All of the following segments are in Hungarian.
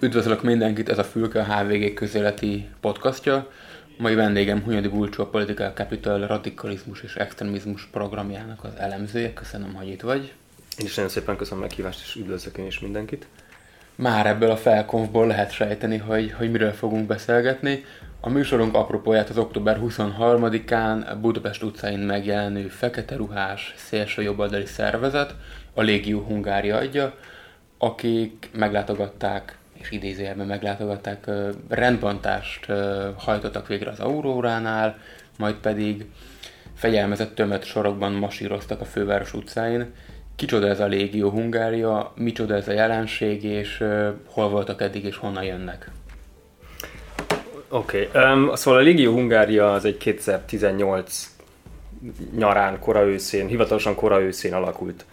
Üdvözlök mindenkit, ez a Fülke a HVG közéleti podcastja. Mai vendégem Hunyadi Bulcsó, a Political Capital radikalizmus és extremizmus programjának az elemzője. Köszönöm, hogy itt vagy. Én is nagyon szépen köszönöm a meghívást, és üdvözlök én is mindenkit. Már ebből a felkonfból lehet sejteni, hogy, hogy miről fogunk beszélgetni. A műsorunk apropóját az október 23-án Budapest utcáin megjelenő fekete ruhás szélső jobboldali szervezet, a Légió Hungária adja, akik meglátogatták és idézőjelben meglátogatták, rendbontást hajtottak végre az Auróránál, majd pedig fegyelmezett tömött sorokban masíroztak a főváros utcáin. Kicsoda ez a Légió Hungária, micsoda ez a jelenség, és hol voltak eddig, és honnan jönnek? Oké, okay. um, szóval a Légió Hungária az egy 2018 nyarán, kora őszén, hivatalosan kora őszén alakult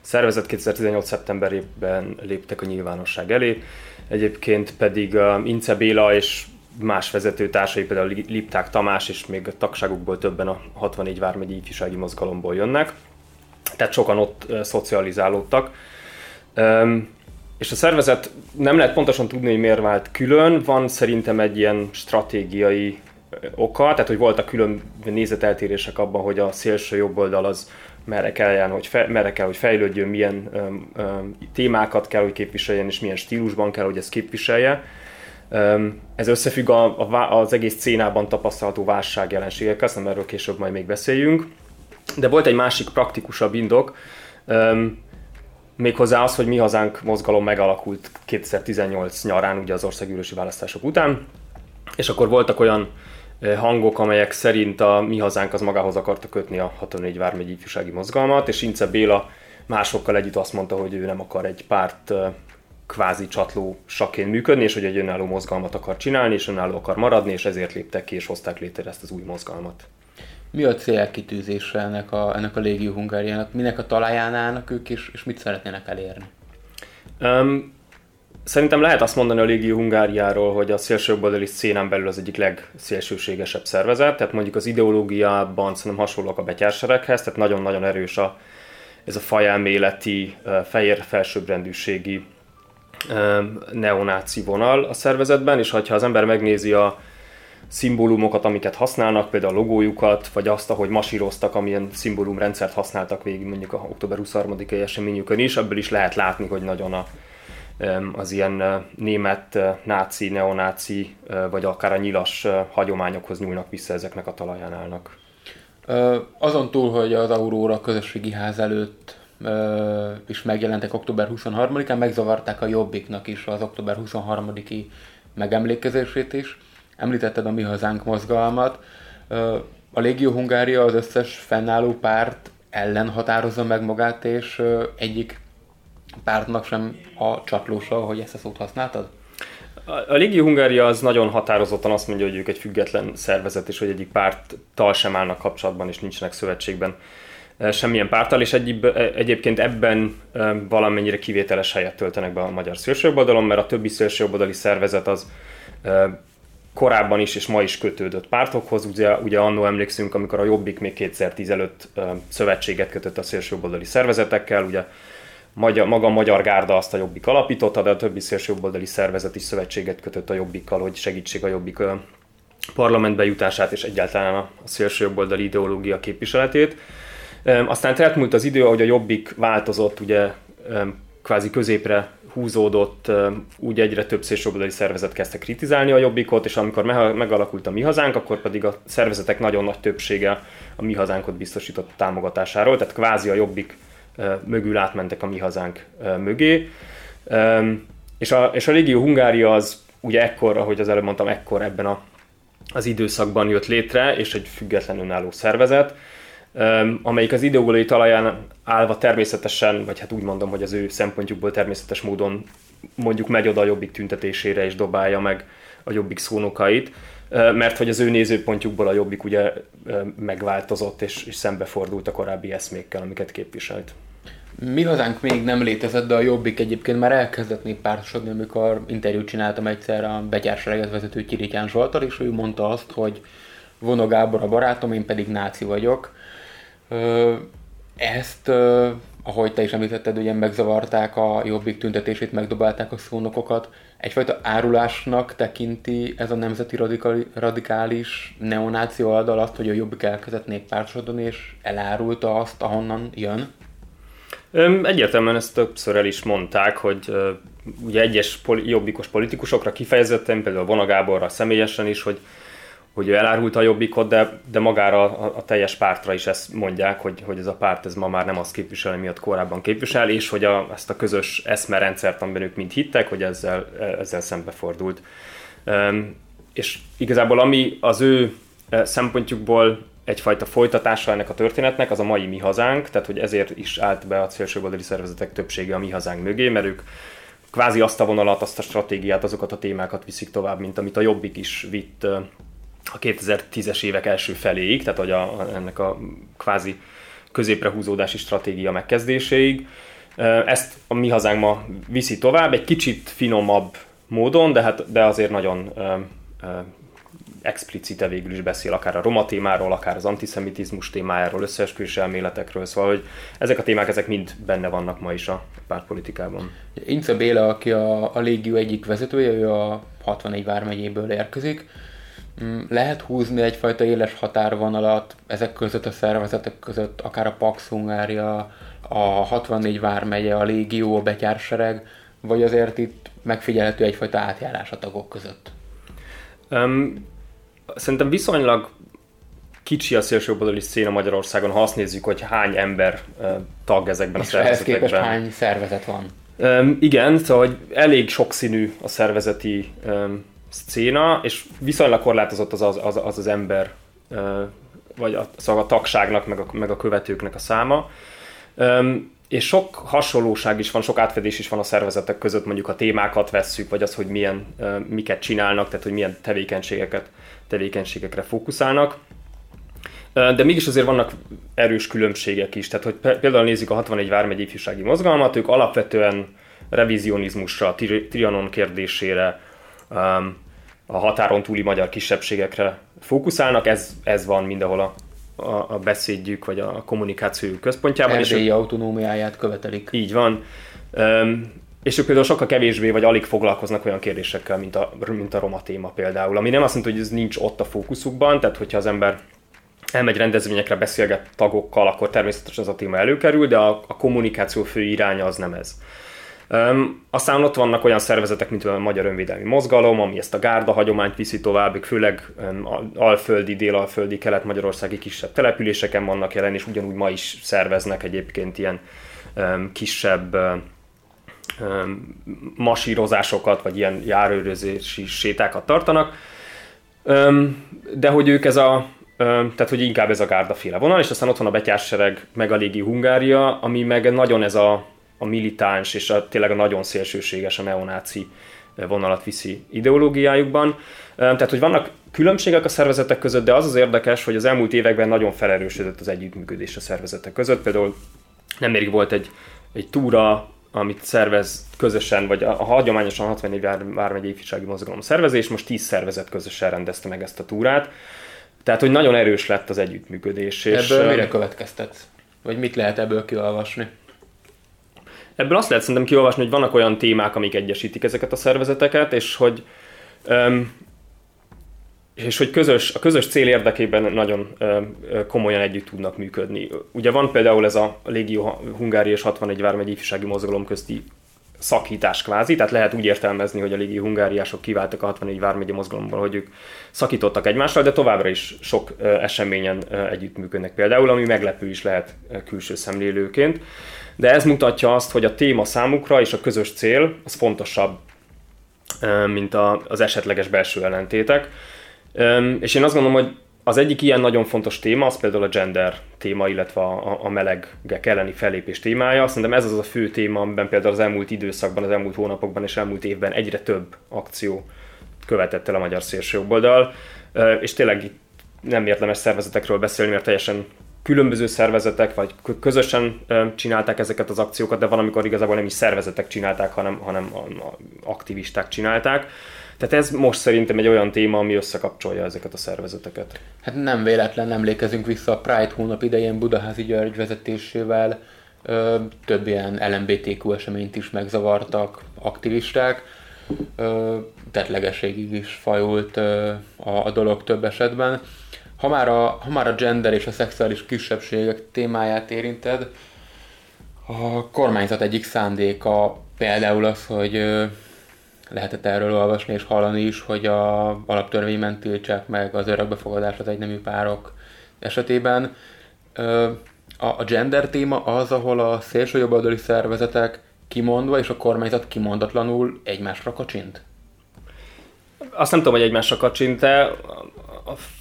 szervezet 2018. szeptemberében léptek a nyilvánosság elé. Egyébként pedig uh, Ince Béla és más vezetőtársai, például Lipták Tamás és még a tagságukból többen a 64 vármegyi ifjúsági mozgalomból jönnek. Tehát sokan ott szocializálódtak. Um, és a szervezet nem lehet pontosan tudni, hogy miért vált külön, van szerintem egy ilyen stratégiai oka, tehát hogy voltak külön nézeteltérések abban, hogy a szélső jobb oldal az merre kell, hogy, fe, merre kell, hogy fejlődjön, milyen öm, öm, témákat kell, hogy képviseljen, és milyen stílusban kell, hogy ezt képviselje. Öm, ez összefügg a, a, az egész szénában tapasztalható válság jelenségekkel, aztán erről később majd még beszéljünk. De volt egy másik praktikusabb indok, öm, méghozzá az, hogy mi hazánk mozgalom megalakult 2018 nyarán, ugye az országgyűlési választások után, és akkor voltak olyan hangok, amelyek szerint a mi hazánk az magához akarta kötni a 64 vármegy ifjúsági mozgalmat, és Ince Béla másokkal együtt azt mondta, hogy ő nem akar egy párt kvázi saként működni, és hogy egy önálló mozgalmat akar csinálni, és önálló akar maradni, és ezért léptek ki, és hozták létre ezt az új mozgalmat. Mi a célkitűzése ennek a, ennek a Légió Hungáriának? Minek a talaján állnak ők, és, és mit szeretnének elérni? Um, Szerintem lehet azt mondani a Légió Hungáriáról, hogy a szélsőjobboldali szénán belül az egyik legszélsőségesebb szervezet, tehát mondjuk az ideológiában szerintem hasonlóak a betyársereghez, tehát nagyon-nagyon erős a, ez a fajelméleti, fehér felsőbbrendűségi neonáci vonal a szervezetben, és ha az ember megnézi a szimbólumokat, amiket használnak, például a logójukat, vagy azt, ahogy masíroztak, amilyen szimbólumrendszert használtak végig mondjuk a október 23-ai eseményükön is, ebből is lehet látni, hogy nagyon a az ilyen német náci, neonáci, vagy akár a nyilas hagyományokhoz nyúlnak vissza ezeknek a talaján állnak. Azon túl, hogy az Aurora közösségi ház előtt is megjelentek október 23-án, megzavarták a Jobbiknak is az október 23-i megemlékezését is. Említetted a Mi Hazánk mozgalmat. A Légió Hungária az összes fennálló párt ellen határozza meg magát, és egyik pártnak sem a csatlósa, hogy ezt a szót használtad? A Légi Hungária az nagyon határozottan azt mondja, hogy ők egy független szervezet, és hogy egyik párttal sem állnak kapcsolatban, és nincsenek szövetségben e, semmilyen párttal, és egyéb, e, egyébként ebben e, valamennyire kivételes helyet töltenek be a magyar szélsőjobboldalon, mert a többi szélsőjobboldali szervezet az korábban is és ma is kötődött pártokhoz. Ugye, ugye annó emlékszünk, amikor a Jobbik még 2010 előtt szövetséget kötött a szélsőjobboldali szervezetekkel, ugye magyar, maga a Magyar Gárda azt a Jobbik alapította, de a többi szélsőjobboldali szervezet is szövetséget kötött a Jobbikkal, hogy segítség a Jobbik parlamentbe jutását és egyáltalán a szélsőjobboldali ideológia képviseletét. Aztán elmúlt az idő, ahogy a Jobbik változott, ugye kvázi középre húzódott, úgy egyre több szélsőjobboldali szervezet kezdte kritizálni a Jobbikot, és amikor megalakult a Mi Hazánk, akkor pedig a szervezetek nagyon nagy többsége a Mi Hazánkot biztosított támogatásáról, tehát kvázi a Jobbik mögül átmentek a mi hazánk mögé. És a, és a Légió Hungária az ugye ekkor, ahogy az előbb mondtam, ekkor ebben a, az időszakban jött létre, és egy független önálló szervezet, amelyik az ideológiai talaján állva természetesen, vagy hát úgy mondom, hogy az ő szempontjukból természetes módon mondjuk megy oda a jobbik tüntetésére és dobálja meg a jobbik szónokait, mert hogy az ő nézőpontjukból a jobbik ugye megváltozott és, és szembefordult a korábbi eszmékkel, amiket képviselt. Mi hazánk még nem létezett, de a Jobbik egyébként már elkezdett még pártosodni, amikor interjút csináltam egyszer a betyársereget vezető Kirityán Zsoltal, és ő mondta azt, hogy Vono Gábor a barátom, én pedig náci vagyok. Ezt ahogy te is említetted, ugye megzavarták a jobbik tüntetését, megdobálták a szónokokat. Egyfajta árulásnak tekinti ez a nemzeti radikális neonáci oldal azt, hogy a jobbik elkezdett néppártosodni, és elárulta azt, ahonnan jön? Egyértelműen ezt többször el is mondták, hogy ugye egyes poli- jobbikos politikusokra kifejezetten, például Vona Gáborra személyesen is, hogy hogy ő elárulta a jobbikot, de, de magára a, a teljes pártra is ezt mondják, hogy, hogy ez a párt ez ma már nem azt képvisel, miatt korábban képvisel, és hogy a, ezt a közös eszmerendszert, amiben ők mind hittek, hogy ezzel, ezzel szembefordult. Um, és igazából ami az ő szempontjukból egyfajta folytatása ennek a történetnek, az a mai mi hazánk, tehát hogy ezért is állt be a szélsőjobboldali szervezetek többsége a mi hazánk mögé, mert ők kvázi azt a vonalat, azt a stratégiát, azokat a témákat viszik tovább, mint amit a Jobbik is vitt a 2010-es évek első feléig, tehát hogy a, ennek a kvázi középre húzódási stratégia megkezdéséig. Ezt a mi hazánk ma viszi tovább, egy kicsit finomabb módon, de, hát, de azért nagyon ö, ö, explicite végül is beszél, akár a roma témáról, akár az antiszemitizmus témájáról, összeesküvés elméletekről, szóval hogy ezek a témák ezek mind benne vannak ma is a pártpolitikában. Ince Béla, aki a, a Légió egyik vezetője, ő a 64 vármegyéből érkezik, lehet húzni egyfajta éles határvonalat ezek között a szervezetek között, akár a Pax Hungária, a 64 vármegye, a Légió, a Betyársereg, vagy azért itt megfigyelhető egyfajta átjárás a tagok között? Um, szerintem viszonylag kicsi a szélsőjobboldali széna Magyarországon, ha azt nézzük, hogy hány ember uh, tag ezekben És a szervezetekben. ehhez képest hány szervezet van? Um, igen, szóval hogy elég sokszínű a szervezeti um, szcéna, és viszonylag korlátozott az az, az, az, az ember, vagy a, szóval a tagságnak, meg a, meg a követőknek a száma. És sok hasonlóság is van, sok átfedés is van a szervezetek között, mondjuk a témákat vesszük, vagy az, hogy milyen, miket csinálnak, tehát hogy milyen tevékenységeket, tevékenységekre fókuszálnak. De mégis azért vannak erős különbségek is. Tehát, hogy például nézzük a 61 vármegy ifjúsági mozgalmat, ők alapvetően revizionizmusra, Trianon kérdésére, a határon túli magyar kisebbségekre fókuszálnak, ez, ez van mindenhol a, a, a beszédjük, vagy a kommunikáció központjában. Erdélyi és autonómiáját követelik. Így van. Um, és ők például sokkal kevésbé, vagy alig foglalkoznak olyan kérdésekkel, mint a, mint a roma téma például, ami nem azt mondja, hogy ez nincs ott a fókuszukban, tehát hogyha az ember elmegy rendezvényekre, beszélget tagokkal, akkor természetesen az a téma előkerül, de a, a kommunikáció fő iránya az nem ez. Aztán ott vannak olyan szervezetek, mint a Magyar Önvédelmi Mozgalom, ami ezt a gárda hagyományt viszi tovább, főleg alföldi, délalföldi, kelet-magyarországi kisebb településeken vannak jelen, és ugyanúgy ma is szerveznek egyébként ilyen kisebb masírozásokat, vagy ilyen járőrözési sétákat tartanak. De hogy ők ez a tehát hogy inkább ez a gárdaféle vonal, és aztán ott van a betyársereg, meg a légi Hungária, ami meg nagyon ez a a militáns és a, tényleg a nagyon szélsőséges, a neonáci vonalat viszi ideológiájukban. Tehát, hogy vannak különbségek a szervezetek között, de az az érdekes, hogy az elmúlt években nagyon felerősödött az együttműködés a szervezetek között. Például nemrég volt egy, egy túra, amit szervez közösen, vagy a, a hagyományosan 64 vármegyei ifjúsági mozgalom szervezés, most 10 szervezet közösen rendezte meg ezt a túrát. Tehát, hogy nagyon erős lett az együttműködés. Ebből és, mire következtet? Vagy mit lehet ebből kiolvasni? Ebből azt lehet szerintem kiolvasni, hogy vannak olyan témák, amik egyesítik ezeket a szervezeteket, és hogy um, és hogy közös, a közös cél érdekében nagyon ö, komolyan együtt tudnak működni. Ugye van például ez a Légió Hungária és 61 vármegy ifjúsági mozgalom közti szakítás kvázi, tehát lehet úgy értelmezni, hogy a légi hungáriások kiváltak a 64 vármegye mozgalomból, hogy ők szakítottak egymással, de továbbra is sok eseményen együttműködnek például, ami meglepő is lehet külső szemlélőként. De ez mutatja azt, hogy a téma számukra és a közös cél az fontosabb, mint az esetleges belső ellentétek. És én azt gondolom, hogy az egyik ilyen nagyon fontos téma, az például a gender téma, illetve a, a melegek elleni fellépés témája. Szerintem ez az a fő téma, amiben például az elmúlt időszakban, az elmúlt hónapokban és elmúlt évben egyre több akció követett el a magyar szélsőjobboldal. És tényleg itt nem érdemes szervezetekről beszélni, mert teljesen különböző szervezetek, vagy közösen csinálták ezeket az akciókat, de van, amikor igazából nem is szervezetek csinálták, hanem, hanem aktivisták csinálták. Tehát ez most szerintem egy olyan téma, ami összekapcsolja ezeket a szervezeteket. Hát nem véletlen emlékezünk vissza a Pride hónap idején Budaházi György vezetésével több ilyen LMBTQ eseményt is megzavartak aktivisták, tetlegességig is fajult a, a dolog több esetben. Ha már, a, ha már a gender és a szexuális kisebbségek témáját érinted, a kormányzat egyik szándéka például az, hogy lehetett erről olvasni és hallani is, hogy a alaptörvényben tiltsák meg az örökbefogadás az egynemű párok esetében. A gender téma az, ahol a szélsőjobboldali szervezetek kimondva és a kormányzat kimondatlanul egymásra kacsint? Azt nem tudom, hogy egymásra kacsint, de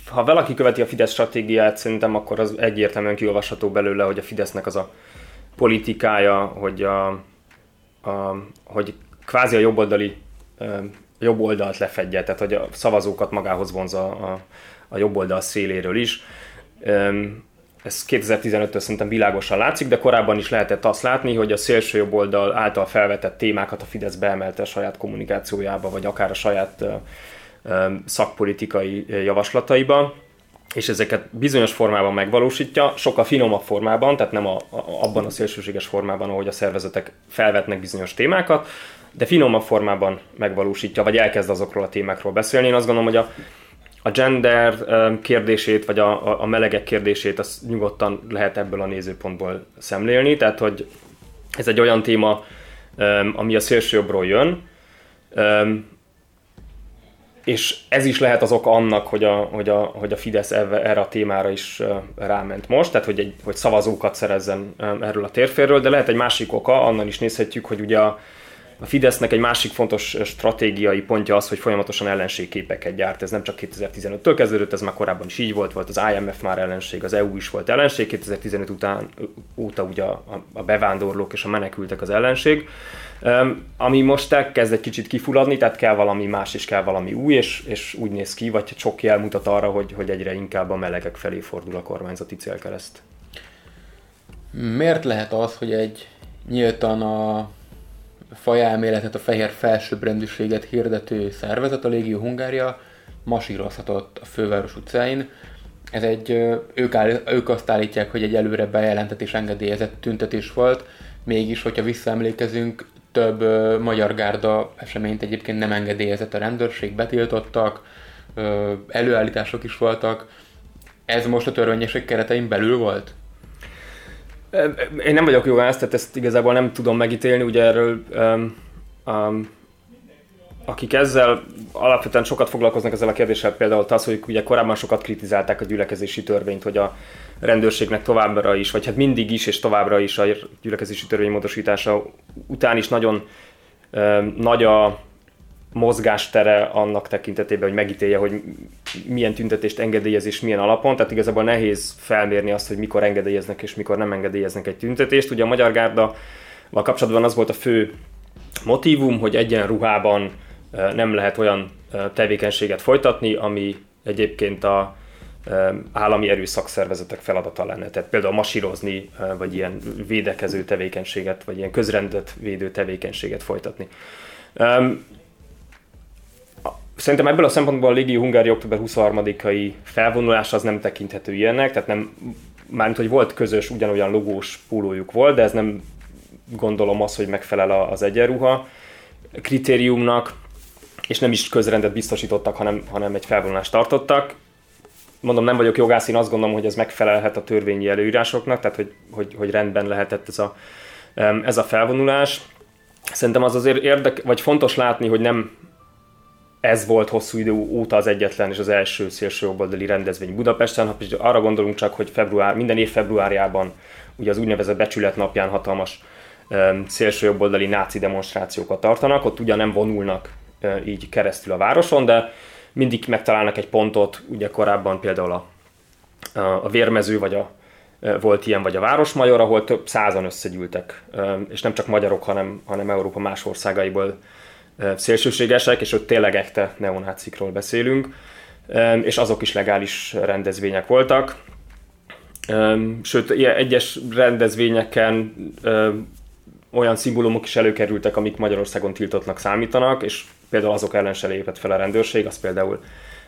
ha valaki követi a Fidesz stratégiát, szerintem akkor az egyértelműen kiolvasható belőle, hogy a Fidesznek az a politikája, hogy, a, a, hogy kvázi a jobboldali jobb oldalt lefedje, tehát hogy a szavazókat magához vonza a, a jobb oldal széléről is. Ez 2015-től szerintem világosan látszik, de korábban is lehetett azt látni, hogy a szélső jobb oldal által felvetett témákat a Fidesz beemelte a saját kommunikációjába, vagy akár a saját szakpolitikai javaslataiba és ezeket bizonyos formában megvalósítja, sokkal finomabb formában, tehát nem a, a, abban a szélsőséges formában, ahogy a szervezetek felvetnek bizonyos témákat, de finomabb formában megvalósítja, vagy elkezd azokról a témákról beszélni. Én azt gondolom, hogy a, a gender kérdését, vagy a, a melegek kérdését azt nyugodtan lehet ebből a nézőpontból szemlélni, tehát hogy ez egy olyan téma, ami a szélsőjobbról jön, és ez is lehet az ok annak, hogy a, hogy a, hogy a Fidesz erre a témára is ráment most, tehát hogy, egy, hogy szavazókat szerezzen erről a térférről, de lehet egy másik oka, annan is nézhetjük, hogy ugye a, a Fidesznek egy másik fontos stratégiai pontja az, hogy folyamatosan ellenségképeket gyárt. Ez nem csak 2015-től kezdődött, ez már korábban is így volt, volt az IMF már ellenség, az EU is volt ellenség, 2015 után, óta ugye a, a bevándorlók és a menekültek az ellenség. Um, ami most elkezd egy kicsit kifulladni, tehát kell valami más és kell valami új, és, és úgy néz ki, vagy sok jel mutat arra, hogy, hogy egyre inkább a melegek felé fordul a kormányzati célkereszt. Miért lehet az, hogy egy nyíltan a fajelméletet, a fehér felsőbbrendűséget hirdető szervezet, a Légió Hungária masírozhatott a főváros utcáin. Ez egy, ők, áll, ők azt állítják, hogy egy előre bejelentett és engedélyezett tüntetés volt, mégis, hogyha visszaemlékezünk, több ö, magyar gárda eseményt egyébként nem engedélyezett a rendőrség, betiltottak, ö, előállítások is voltak. Ez most a törvényesség keretein belül volt? Én nem vagyok jogász, tehát ezt igazából nem tudom megítélni, ugye erről um, um, akik ezzel alapvetően sokat foglalkoznak ezzel a kérdéssel, például az, hogy ugye korábban sokat kritizálták a gyülekezési törvényt, hogy a rendőrségnek továbbra is, vagy hát mindig is és továbbra is a gyülekezési törvény módosítása után is nagyon um, nagy a mozgástere annak tekintetében, hogy megítélje, hogy milyen tüntetést engedélyez és milyen alapon, tehát igazából nehéz felmérni azt, hogy mikor engedélyeznek és mikor nem engedélyeznek egy tüntetést. Ugye a Magyar Gárda kapcsolatban az volt a fő motivum, hogy egyen ruhában nem lehet olyan tevékenységet folytatni, ami egyébként a állami erőszakszervezetek feladata lenne. Tehát például masírozni, vagy ilyen védekező tevékenységet, vagy ilyen közrendet védő tevékenységet folytatni. Szerintem ebből a szempontból a Légi Hungária október 23-ai felvonulás az nem tekinthető ilyennek, tehát nem, mármint, hogy volt közös, ugyanolyan logós pólójuk volt, de ez nem gondolom az, hogy megfelel az egyenruha kritériumnak, és nem is közrendet biztosítottak, hanem, hanem egy felvonulást tartottak. Mondom, nem vagyok jogász, én azt gondolom, hogy ez megfelelhet a törvényi előírásoknak, tehát hogy, hogy, hogy rendben lehetett ez a, ez a felvonulás. Szerintem az azért érdek, vagy fontos látni, hogy nem ez volt hosszú idő óta az egyetlen és az első szélsőjobboldali rendezvény Budapesten. Ha arra gondolunk csak, hogy február, minden év februárjában ugye az úgynevezett becsület napján hatalmas szélsőjobboldali náci demonstrációkat tartanak, ott ugyan nem vonulnak így keresztül a városon, de mindig megtalálnak egy pontot, ugye korábban például a, a vérmező, vagy a, volt ilyen, vagy a Városmajor, ahol több százan összegyűltek, és nem csak magyarok, hanem, hanem Európa más országaiból szélsőségesek, és ott tényleg ekte neonácikról beszélünk, és azok is legális rendezvények voltak. Sőt, egyes rendezvényeken olyan szimbólumok is előkerültek, amik Magyarországon tiltottnak számítanak, és például azok ellen se lépett fel a rendőrség, az például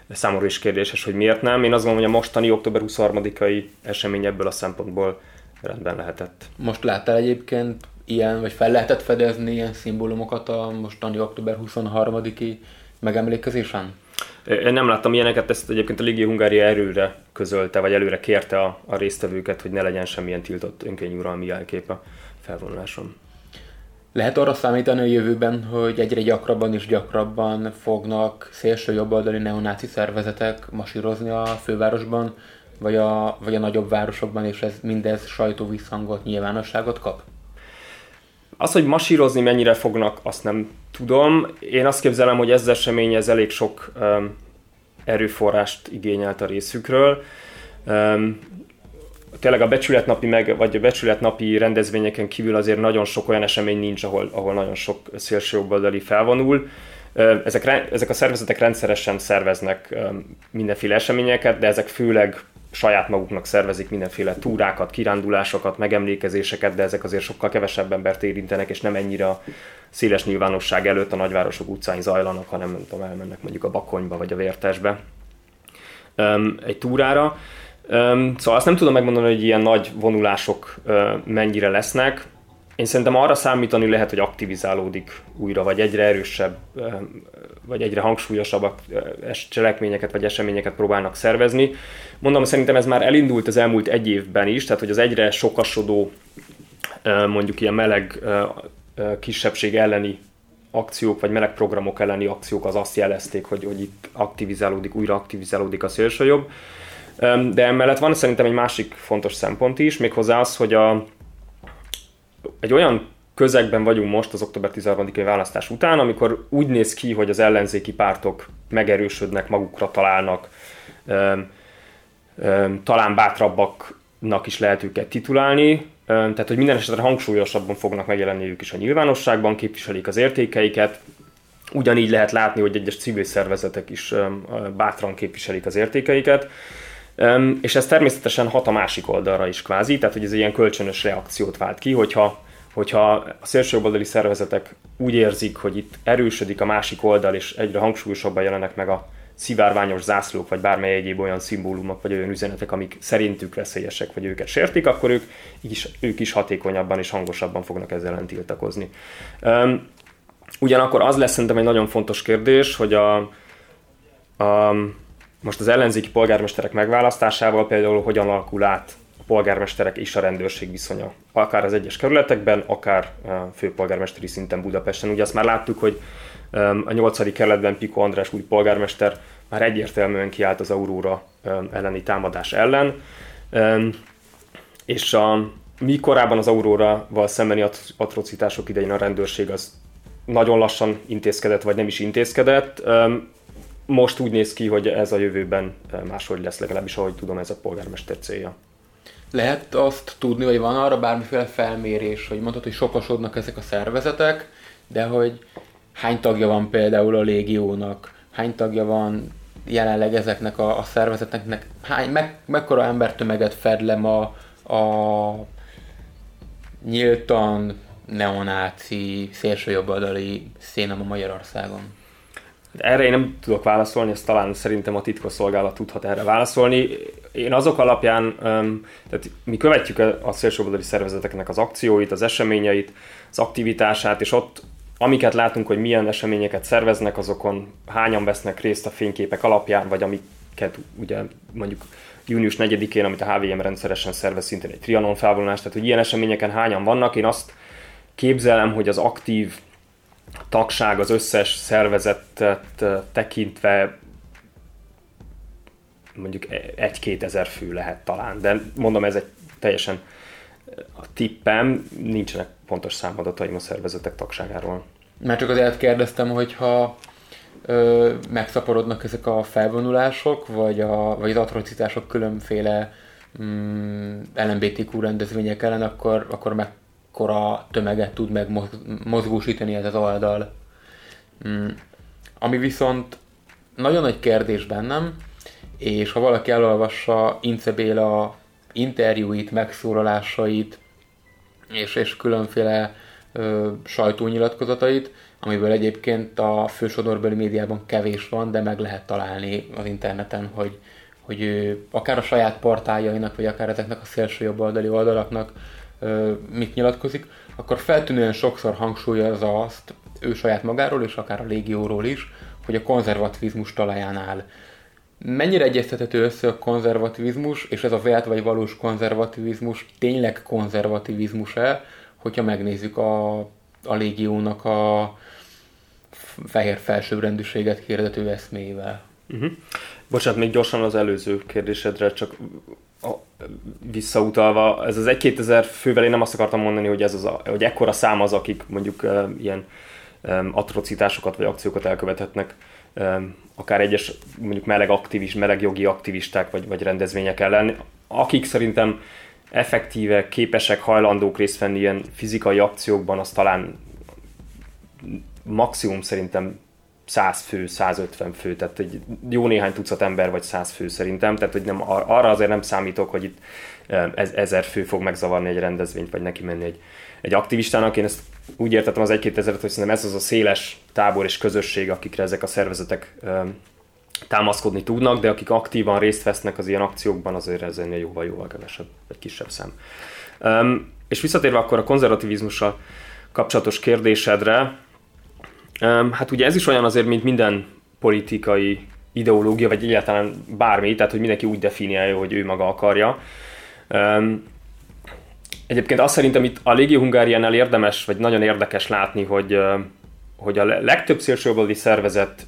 számomra is kérdéses, hogy miért nem. Én azt gondolom, hogy a mostani október 23-ai esemény ebből a szempontból rendben lehetett. Most láttál egyébként ilyen, vagy fel lehetett fedezni ilyen szimbólumokat a mostani október 23-i megemlékezésen? Én nem láttam ilyeneket, ezt egyébként a Ligi Hungária erőre közölte, vagy előre kérte a, a résztvevőket, hogy ne legyen semmilyen tiltott önkényuralmi jelkép a felvonuláson. Lehet arra számítani a jövőben, hogy egyre gyakrabban és gyakrabban fognak szélső jobboldali neonáci szervezetek masírozni a fővárosban, vagy a, vagy a nagyobb városokban, és ez mindez sajtóvisszhangot, nyilvánosságot kap? Az, hogy masírozni mennyire fognak, azt nem tudom. Én azt képzelem, hogy ez esemény ez elég sok um, erőforrást igényelt a részükről. Um, tényleg a becsületnapi meg, vagy a becsületnapi rendezvényeken kívül azért nagyon sok olyan esemény nincs, ahol, ahol nagyon sok szélsőjobboldali felvonul. Ezek, ezek a szervezetek rendszeresen szerveznek mindenféle eseményeket, de ezek főleg saját maguknak szervezik mindenféle túrákat, kirándulásokat, megemlékezéseket, de ezek azért sokkal kevesebb embert érintenek, és nem ennyire a széles nyilvánosság előtt a nagyvárosok utcáin zajlanak, hanem nem tudom, elmennek mondjuk a Bakonyba vagy a Vértesbe egy túrára. Szóval azt nem tudom megmondani, hogy ilyen nagy vonulások mennyire lesznek. Én szerintem arra számítani lehet, hogy aktivizálódik újra, vagy egyre erősebb, vagy egyre hangsúlyosabb cselekményeket vagy eseményeket próbálnak szervezni. Mondom, szerintem ez már elindult az elmúlt egy évben is, tehát hogy az egyre sokasodó, mondjuk ilyen meleg kisebbség elleni akciók, vagy meleg programok elleni akciók az azt jelezték, hogy, hogy itt aktivizálódik, újra aktivizálódik a szélsőjobb. De emellett van szerintem egy másik fontos szempont is, méghozzá az, hogy a, egy olyan közegben vagyunk most az október 13-i választás után, amikor úgy néz ki, hogy az ellenzéki pártok megerősödnek, magukra találnak, talán bátrabbaknak is lehet őket titulálni, tehát hogy minden esetre hangsúlyosabban fognak megjelenni ők is a nyilvánosságban, képviselik az értékeiket, ugyanígy lehet látni, hogy egyes civil szervezetek is bátran képviselik az értékeiket, és ez természetesen hat a másik oldalra is kvázi, tehát hogy ez ilyen kölcsönös reakciót vált ki, hogyha, hogyha a szélsőjobboldali szervezetek úgy érzik, hogy itt erősödik a másik oldal, és egyre hangsúlyosabban jelenek meg a szivárványos zászlók, vagy bármely egyéb olyan szimbólumok, vagy olyan üzenetek, amik szerintük veszélyesek, vagy őket sértik, akkor ők is, ők is hatékonyabban és hangosabban fognak ezzel ellen tiltakozni. Ugyanakkor az lesz szerintem egy nagyon fontos kérdés, hogy a, a most az ellenzéki polgármesterek megválasztásával például hogyan alakul át polgármesterek és a rendőrség viszonya, akár az egyes kerületekben, akár főpolgármesteri szinten Budapesten. Ugye azt már láttuk, hogy a 8. kerületben Piko András új polgármester már egyértelműen kiállt az Aurora elleni támadás ellen, és a, mi korábban az Aurora-val szembeni atrocitások idején a rendőrség az nagyon lassan intézkedett, vagy nem is intézkedett most úgy néz ki, hogy ez a jövőben máshogy lesz, legalábbis ahogy tudom, ez a polgármester célja. Lehet azt tudni, hogy van arra bármiféle felmérés, hogy mondhatod, hogy sokasodnak ezek a szervezetek, de hogy hány tagja van például a légiónak, hány tagja van jelenleg ezeknek a, a szervezeteknek, hány, meg, mekkora embertömeget fed le ma a nyíltan neonáci, szélsőjobboldali szénem a Magyarországon? Erre én nem tudok válaszolni, ezt talán szerintem a titkosszolgálat tudhat erre válaszolni. Én azok alapján, tehát mi követjük a szélsőoldali szervezeteknek az akcióit, az eseményeit, az aktivitását, és ott amiket látunk, hogy milyen eseményeket szerveznek, azokon hányan vesznek részt a fényképek alapján, vagy amiket ugye mondjuk június 4-én, amit a HVM rendszeresen szervez szintén egy trianon felvonulást, tehát hogy ilyen eseményeken hányan vannak, én azt képzelem, hogy az aktív tagság az összes szervezetet tekintve mondjuk egy-két ezer fő lehet talán, de mondom, ez egy teljesen a tippem, nincsenek pontos számadataim a szervezetek tagságáról. Már csak azért kérdeztem, hogyha ö, megszaporodnak ezek a felvonulások, vagy, a, vagy az atrocitások különféle mm, LMBTQ rendezvények ellen, akkor, akkor meg mekkora tömeget tud megmozgósítani ez az oldal. Mm. Ami viszont nagyon nagy kérdés bennem, és ha valaki elolvassa Ince Béla interjúit, megszólalásait, és, és különféle ö, sajtónyilatkozatait, amiből egyébként a fősodorbeli médiában kevés van, de meg lehet találni az interneten, hogy, hogy ő akár a saját partájainak, vagy akár ezeknek a szélső jobboldali oldalaknak mit nyilatkozik, akkor feltűnően sokszor hangsúlyozza azt ő saját magáról, és akár a légióról is, hogy a konzervativizmus talaján áll. Mennyire egyeztethető össze a konzervativizmus, és ez a vélt vagy valós konzervativizmus tényleg konzervativizmus-e, hogyha megnézzük a, a légiónak a fehér felsőbbrendűséget hirdető eszmével? Uh-huh. Bocsánat, még gyorsan az előző kérdésedre, csak visszautalva, ez az 1-2 ezer fővel én nem azt akartam mondani, hogy ez az a, hogy ekkora szám az, akik mondjuk uh, ilyen um, atrocitásokat vagy akciókat elkövethetnek, um, akár egyes mondjuk meleg aktivist, meleg jogi aktivisták vagy, vagy rendezvények ellen, akik szerintem effektíve, képesek, hajlandók részt venni ilyen fizikai akciókban, az talán maximum szerintem 100 fő, 150 fő, tehát egy jó néhány tucat ember vagy 100 fő szerintem, tehát hogy nem, arra azért nem számítok, hogy itt ezer fő fog megzavarni egy rendezvényt, vagy neki menni egy, egy aktivistának. Én ezt úgy értettem az egy-két ezeret, hogy szerintem ez az a széles tábor és közösség, akikre ezek a szervezetek támaszkodni tudnak, de akik aktívan részt vesznek az ilyen akciókban, azért ez ennél jóval-jóval kevesebb, egy kisebb szám. Um, és visszatérve akkor a konzervativizmussal kapcsolatos kérdésedre, hát ugye ez is olyan azért, mint minden politikai ideológia, vagy egyáltalán bármi, tehát hogy mindenki úgy definiálja, hogy ő maga akarja. Egyébként azt szerintem itt a Légi Hungáriánál érdemes, vagy nagyon érdekes látni, hogy, hogy a legtöbb szélsőjobboldali szervezet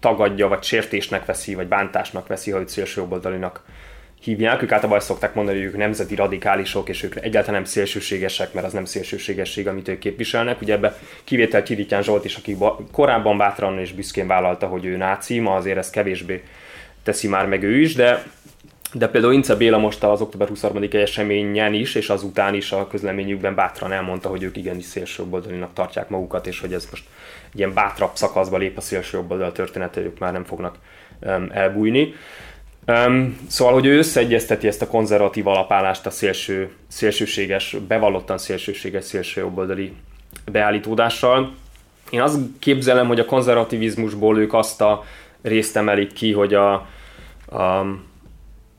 tagadja, vagy sértésnek veszi, vagy bántásnak veszi, ha őt szélsőjobboldalinak hívják. Ők általában azt szokták mondani, hogy ők nemzeti radikálisok, és ők egyáltalán nem szélsőségesek, mert az nem szélsőségesség, amit ők képviselnek. Ugye ebbe kivétel Kirityán Zsolt is, aki korábban bátran és büszkén vállalta, hogy ő náci, ma azért ez kevésbé teszi már meg ő is, de de például Ince Béla most az október 23 eseményen is, és azután is a közleményükben bátran elmondta, hogy ők igenis szélsőjobboldalinak tartják magukat, és hogy ez most ilyen bátrabb szakaszba lép a szélsőjobboldal története, ők már nem fognak elbújni. Um, szóval, hogy ő összeegyezteti ezt a konzervatív alapállást a szélső, szélsőséges, bevallottan szélsőséges szélsőjobboldali beállítódással. Én azt képzelem, hogy a konzervativizmusból ők azt a részt emelik ki, hogy a, a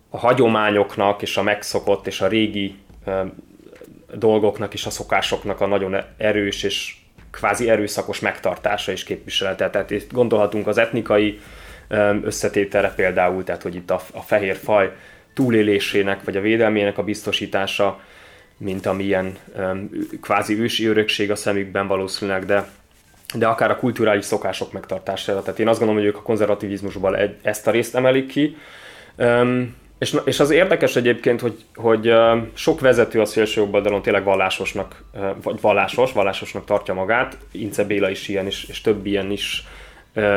a hagyományoknak és a megszokott és a régi dolgoknak és a szokásoknak a nagyon erős és kvázi erőszakos megtartása és képviselete. Tehát itt gondolhatunk az etnikai összetételre például, tehát hogy itt a, a fehér faj túlélésének vagy a védelmének a biztosítása, mint amilyen kvázi ősi örökség a szemükben valószínűleg, de de akár a kulturális szokások megtartására. Tehát én azt gondolom, hogy ők a konzervativizmusban ezt a részt emelik ki. És, és az érdekes egyébként, hogy, hogy sok vezető a szélső oldalon tényleg vallásosnak, vagy vallásos, vallásosnak tartja magát. Ince Béla is ilyen, és, és több ilyen is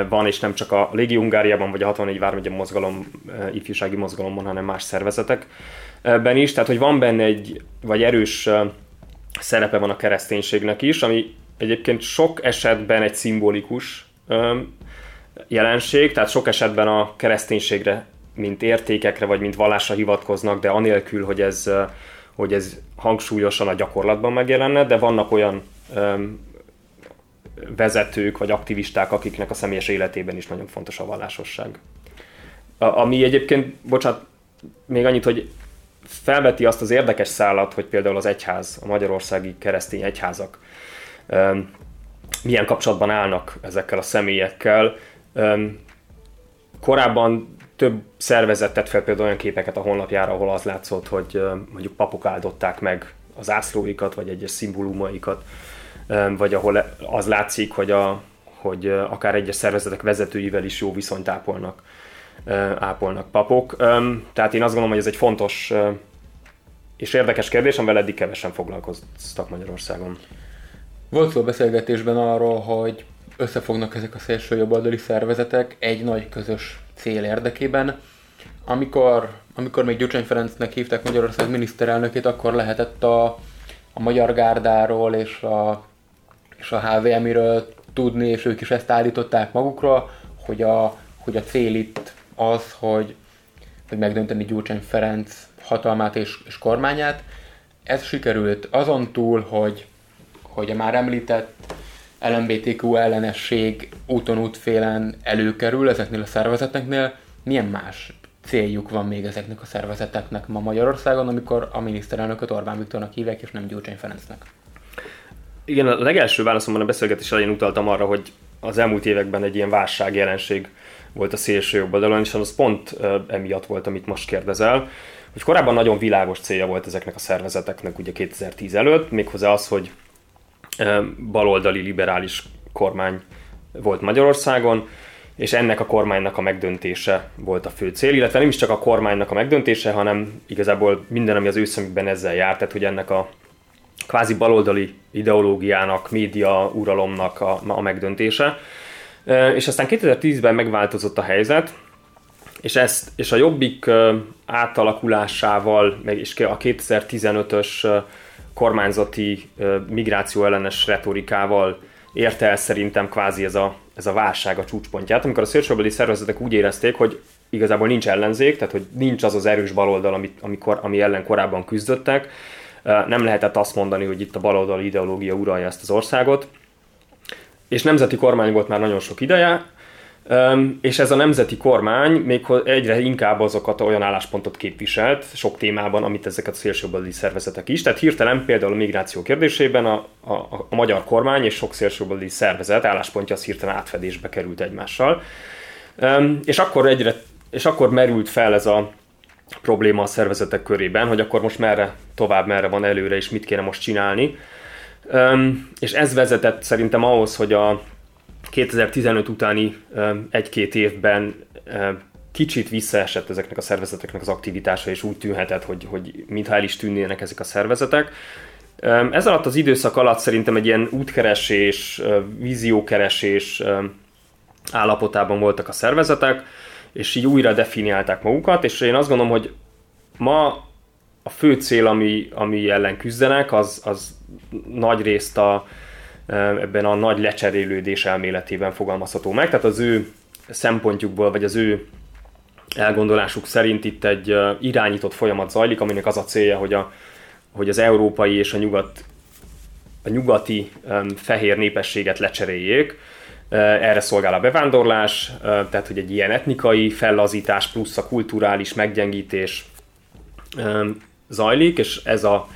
van, és nem csak a Légi Hungáriában, vagy a 64 Vármegye mozgalom, ifjúsági mozgalomban, hanem más szervezetekben is. Tehát, hogy van benne egy, vagy erős szerepe van a kereszténységnek is, ami egyébként sok esetben egy szimbolikus jelenség, tehát sok esetben a kereszténységre mint értékekre, vagy mint vallásra hivatkoznak, de anélkül, hogy ez, hogy ez hangsúlyosan a gyakorlatban megjelenne, de vannak olyan vezetők vagy aktivisták, akiknek a személyes életében is nagyon fontos a vallásosság. A, ami egyébként, bocsánat, még annyit, hogy felveti azt az érdekes szállat, hogy például az egyház, a magyarországi keresztény egyházak milyen kapcsolatban állnak ezekkel a személyekkel. Korábban több szervezet tett fel például olyan képeket a honlapjára, ahol az látszott, hogy mondjuk papok áldották meg az ászlóikat, vagy egyes szimbólumaikat, vagy ahol az látszik, hogy, a, hogy akár egyes szervezetek vezetőivel is jó viszonyt ápolnak, ápolnak papok. Tehát én azt gondolom, hogy ez egy fontos és érdekes kérdés, amivel eddig kevesen foglalkoztak Magyarországon. Volt szó beszélgetésben arról, hogy összefognak ezek a szélső jobboldali szervezetek egy nagy közös cél érdekében. Amikor, amikor még Gyurcsány Ferencnek hívták Magyarország miniszterelnökét, akkor lehetett a, a Magyar Gárdáról és a, és a HVM-ről tudni, és ők is ezt állították magukra, hogy a, hogy a cél itt az, hogy, hogy megdönteni Gyurcsány Ferenc hatalmát és, és kormányát. Ez sikerült azon túl, hogy, hogy a már említett LMBTQ ellenesség úton útfélen előkerül ezeknél a szervezeteknél, milyen más céljuk van még ezeknek a szervezeteknek ma Magyarországon, amikor a miniszterelnököt Orbán Viktornak hívják, és nem Gyurcsány Ferencnek. Igen, a legelső válaszomban a beszélgetés elején utaltam arra, hogy az elmúlt években egy ilyen válságjelenség volt a szélső jobb oldalon, és az pont emiatt volt, amit most kérdezel, hogy korábban nagyon világos célja volt ezeknek a szervezeteknek ugye 2010 előtt, méghozzá az, hogy baloldali liberális kormány volt Magyarországon, és ennek a kormánynak a megdöntése volt a fő cél, illetve nem is csak a kormánynak a megdöntése, hanem igazából minden, ami az ő szemükben ezzel járt, tehát hogy ennek a kvázi baloldali ideológiának, média uralomnak a, a megdöntése. És aztán 2010-ben megváltozott a helyzet, és, ezt, és a Jobbik átalakulásával, meg is a 2015-ös kormányzati migráció ellenes retorikával érte el szerintem kvázi ez a, ez a válság a csúcspontját, amikor a szélsőbeli szervezetek úgy érezték, hogy igazából nincs ellenzék, tehát hogy nincs az az erős baloldal, ami, amikor, ami ellen korábban küzdöttek, nem lehetett azt mondani, hogy itt a baloldali ideológia uralja ezt az országot, és nemzeti kormány volt már nagyon sok ideje, és ez a nemzeti kormány még egyre inkább azokat olyan álláspontot képviselt sok témában, amit ezeket a szélsőbeli szervezetek is. Tehát hirtelen például a migráció kérdésében a, a, a magyar kormány és sok szélsőbeli szervezet álláspontja az hirtelen átfedésbe került egymással. És akkor egyre és akkor merült fel ez a probléma a szervezetek körében, hogy akkor most merre tovább, merre van előre, és mit kéne most csinálni. És ez vezetett szerintem ahhoz, hogy a 2015 utáni egy-két évben kicsit visszaesett ezeknek a szervezeteknek az aktivitása, és úgy tűnhetett, hogy, hogy mintha el is tűnnének ezek a szervezetek. Ez alatt az időszak alatt szerintem egy ilyen útkeresés, víziókeresés állapotában voltak a szervezetek, és így újra definiálták magukat, és én azt gondolom, hogy ma a fő cél, ami, ami ellen küzdenek, az, az nagy részt a, ebben a nagy lecserélődés elméletében fogalmazható meg. Tehát az ő szempontjukból, vagy az ő elgondolásuk szerint itt egy irányított folyamat zajlik, aminek az a célja, hogy, a, hogy az európai és a, nyugat, a nyugati um, fehér népességet lecseréljék. Uh, erre szolgál a bevándorlás, uh, tehát hogy egy ilyen etnikai fellazítás plusz a kulturális meggyengítés um, zajlik, és ez a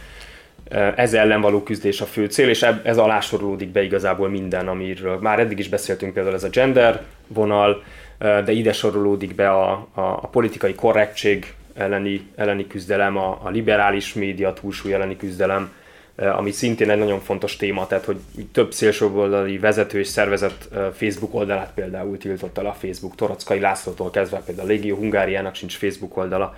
ez ellen való küzdés a fő cél, és ez alá sorolódik be igazából minden, amiről már eddig is beszéltünk, például ez a gender vonal, de ide sorolódik be a, a, a politikai korrektség elleni, elleni küzdelem, a, a liberális média túlsúly elleni küzdelem, ami szintén egy nagyon fontos téma, tehát hogy több szélsőoldali vezető és szervezet Facebook oldalát például tiltott el a Facebook, Torockai Lászlótól kezdve például a Légió Hungáriának sincs Facebook oldala.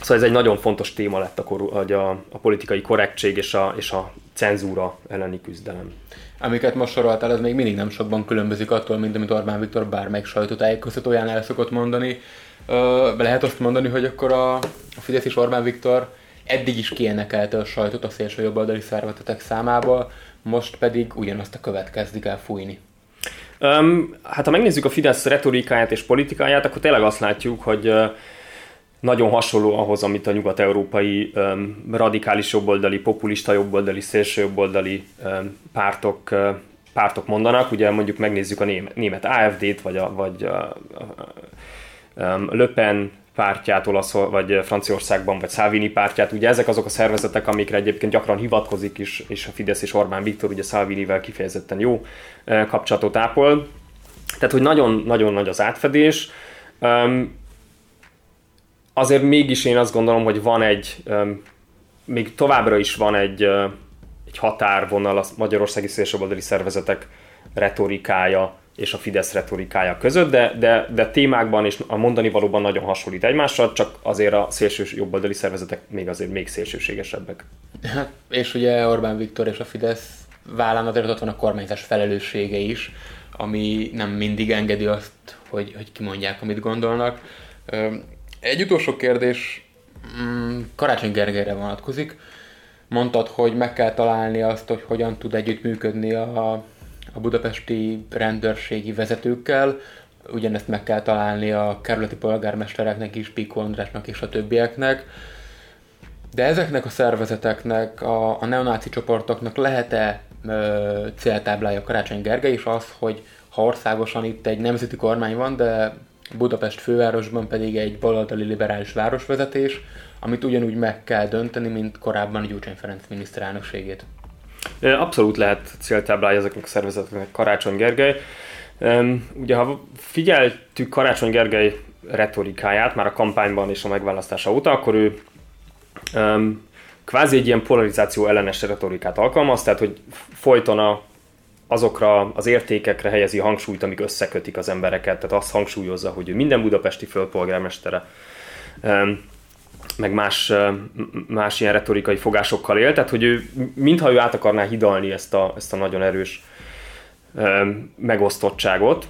Szóval ez egy nagyon fontos téma lett a, kor, a, a politikai korrektség és a, és a cenzúra elleni küzdelem. Amiket most soroltál, ez még mindig nem sokban különbözik attól, mint amit Orbán Viktor bármelyik sajtótájékoztatóján el szokott mondani. Ö, lehet azt mondani, hogy akkor a Fidesz és Orbán Viktor eddig is kiénekelte a sajtot a szélső jobboldali szervezetek számából, most pedig ugyanazt a követ kezdik el fújni. Um, hát ha megnézzük a Fidesz retorikáját és politikáját, akkor tényleg azt látjuk, hogy nagyon hasonló ahhoz, amit a nyugat-európai um, radikális jobboldali, populista jobboldali, szélső jobboldali um, pártok, uh, pártok mondanak. Ugye mondjuk megnézzük a német, német AFD-t, vagy a, vagy a, a, um, Le Pen pártját olaszol, vagy Franciaországban, vagy Salvini pártját. Ugye ezek azok a szervezetek, amikre egyébként gyakran hivatkozik is, és a Fidesz és Orbán Viktor ugye Salvinivel kifejezetten jó kapcsolatot ápol. Tehát, hogy nagyon-nagyon nagy az átfedés. Azért mégis én azt gondolom, hogy van egy, még továbbra is van egy, egy határvonal a magyarországi szélsőbaldali szervezetek retorikája és a Fidesz retorikája között, de, de, de témákban és a mondani valóban nagyon hasonlít egymással, csak azért a szélső jobboldali szervezetek még azért még szélsőségesebbek. Hát, és ugye Orbán Viktor és a Fidesz vállán azért ott van a kormányzás felelőssége is, ami nem mindig engedi azt, hogy, hogy kimondják, amit gondolnak. Egy utolsó kérdés mm, Karácsony Gergelyre vonatkozik. Mondtad, hogy meg kell találni azt, hogy hogyan tud együttműködni a, a budapesti rendőrségi vezetőkkel, ugyanezt meg kell találni a kerületi polgármestereknek is, Piko Andrásnak és a többieknek. De ezeknek a szervezeteknek, a, a neonáci csoportoknak lehet-e ö, céltáblája Karácsony Gergely is az, hogy ha országosan itt egy nemzeti kormány van, de Budapest fővárosban pedig egy baloldali liberális városvezetés, amit ugyanúgy meg kell dönteni, mint korábban Gyurcsány Ferenc miniszterelnökségét. Abszolút lehet céltáblája ezeknek a szervezeteknek Karácsony Gergely. Ugye ha figyeltük Karácsony Gergely retorikáját már a kampányban és a megválasztása óta, akkor ő kvázi egy ilyen polarizáció ellenes retorikát alkalmaz, tehát hogy folyton a, azokra az értékekre helyezi hangsúlyt, amik összekötik az embereket, tehát azt hangsúlyozza, hogy ő minden budapesti fölpolgármestere, meg más, más ilyen retorikai fogásokkal él, tehát hogy ő, mintha ő át akarná hidalni ezt a, ezt a nagyon erős megosztottságot,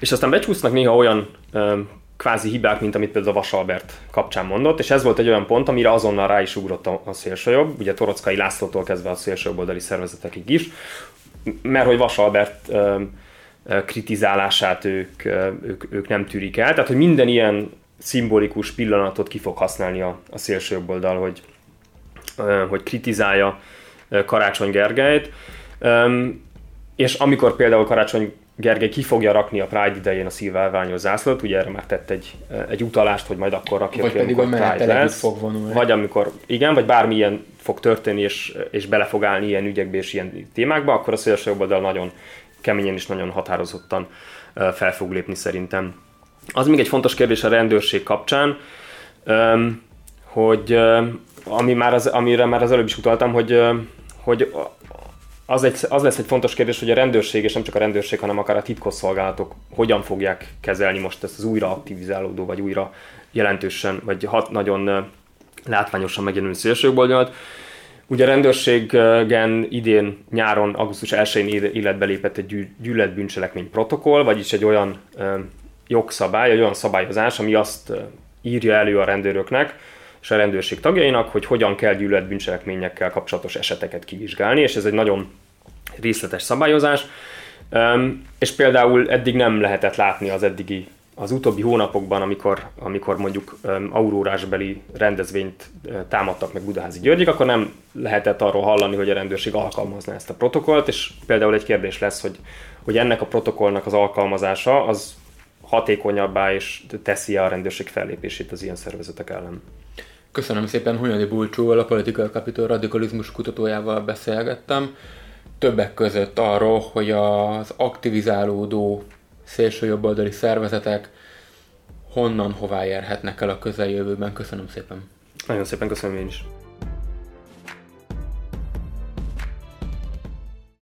és aztán becsúsznak néha olyan kvázi hibák, mint amit például a Vasalbert kapcsán mondott, és ez volt egy olyan pont, amire azonnal rá is ugrott a, a szélsőjobb, ugye Torockai Lászlótól kezdve a szélsőjobboldali szervezetekig is, mert hogy Vasalbert kritizálását ők, ők, ők nem tűrik el, tehát hogy minden ilyen szimbolikus pillanatot ki fog használni a, a szélsőjobboldal, hogy, hogy kritizálja Karácsony Gergelyt, és amikor például Karácsony Gergely ki fogja rakni a Pride idején a szilválványos zászlót, ugye erre már tett egy, egy utalást, hogy majd akkor rakja vagy ki, pedig amikor Pride lesz, fog vonulni. Vagy amikor, igen, vagy bármilyen fog történni, és, és bele fog állni ilyen ügyekbe és ilyen témákba, akkor a szélső oldal nagyon keményen és nagyon határozottan fel fog lépni szerintem. Az még egy fontos kérdés a rendőrség kapcsán, hogy ami már az, amire már az előbb is utaltam, hogy, hogy az, egy, az lesz egy fontos kérdés, hogy a rendőrség, és nem csak a rendőrség, hanem akár a titkosszolgálatok hogyan fogják kezelni most ezt az újra aktivizálódó, vagy újra jelentősen, vagy hat, nagyon látványosan megjelenő szélsőjobboldalat. Ugye a rendőrségen idén nyáron, augusztus 1-én életbe lépett egy gyűlöletbűncselekmény protokoll, vagyis egy olyan jogszabály, egy olyan szabályozás, ami azt írja elő a rendőröknek, és a rendőrség tagjainak, hogy hogyan kell gyűlöletbűncselekményekkel kapcsolatos eseteket kivizsgálni, és ez egy nagyon részletes szabályozás, és például eddig nem lehetett látni az eddigi az utóbbi hónapokban, amikor, amikor mondjuk aurórásbeli rendezvényt támadtak meg Budaházi Györgyik, akkor nem lehetett arról hallani, hogy a rendőrség alkalmazná ezt a protokollt, és például egy kérdés lesz, hogy, hogy ennek a protokollnak az alkalmazása az hatékonyabbá és teszi a rendőrség fellépését az ilyen szervezetek ellen. Köszönöm szépen, Hunyadi Bulcsóval, a Political Capital radikalizmus kutatójával beszélgettem. Többek között arról, hogy az aktivizálódó szélsőjobboldali szervezetek honnan, hová érhetnek el a közeljövőben. Köszönöm szépen. Nagyon szépen köszönöm én is.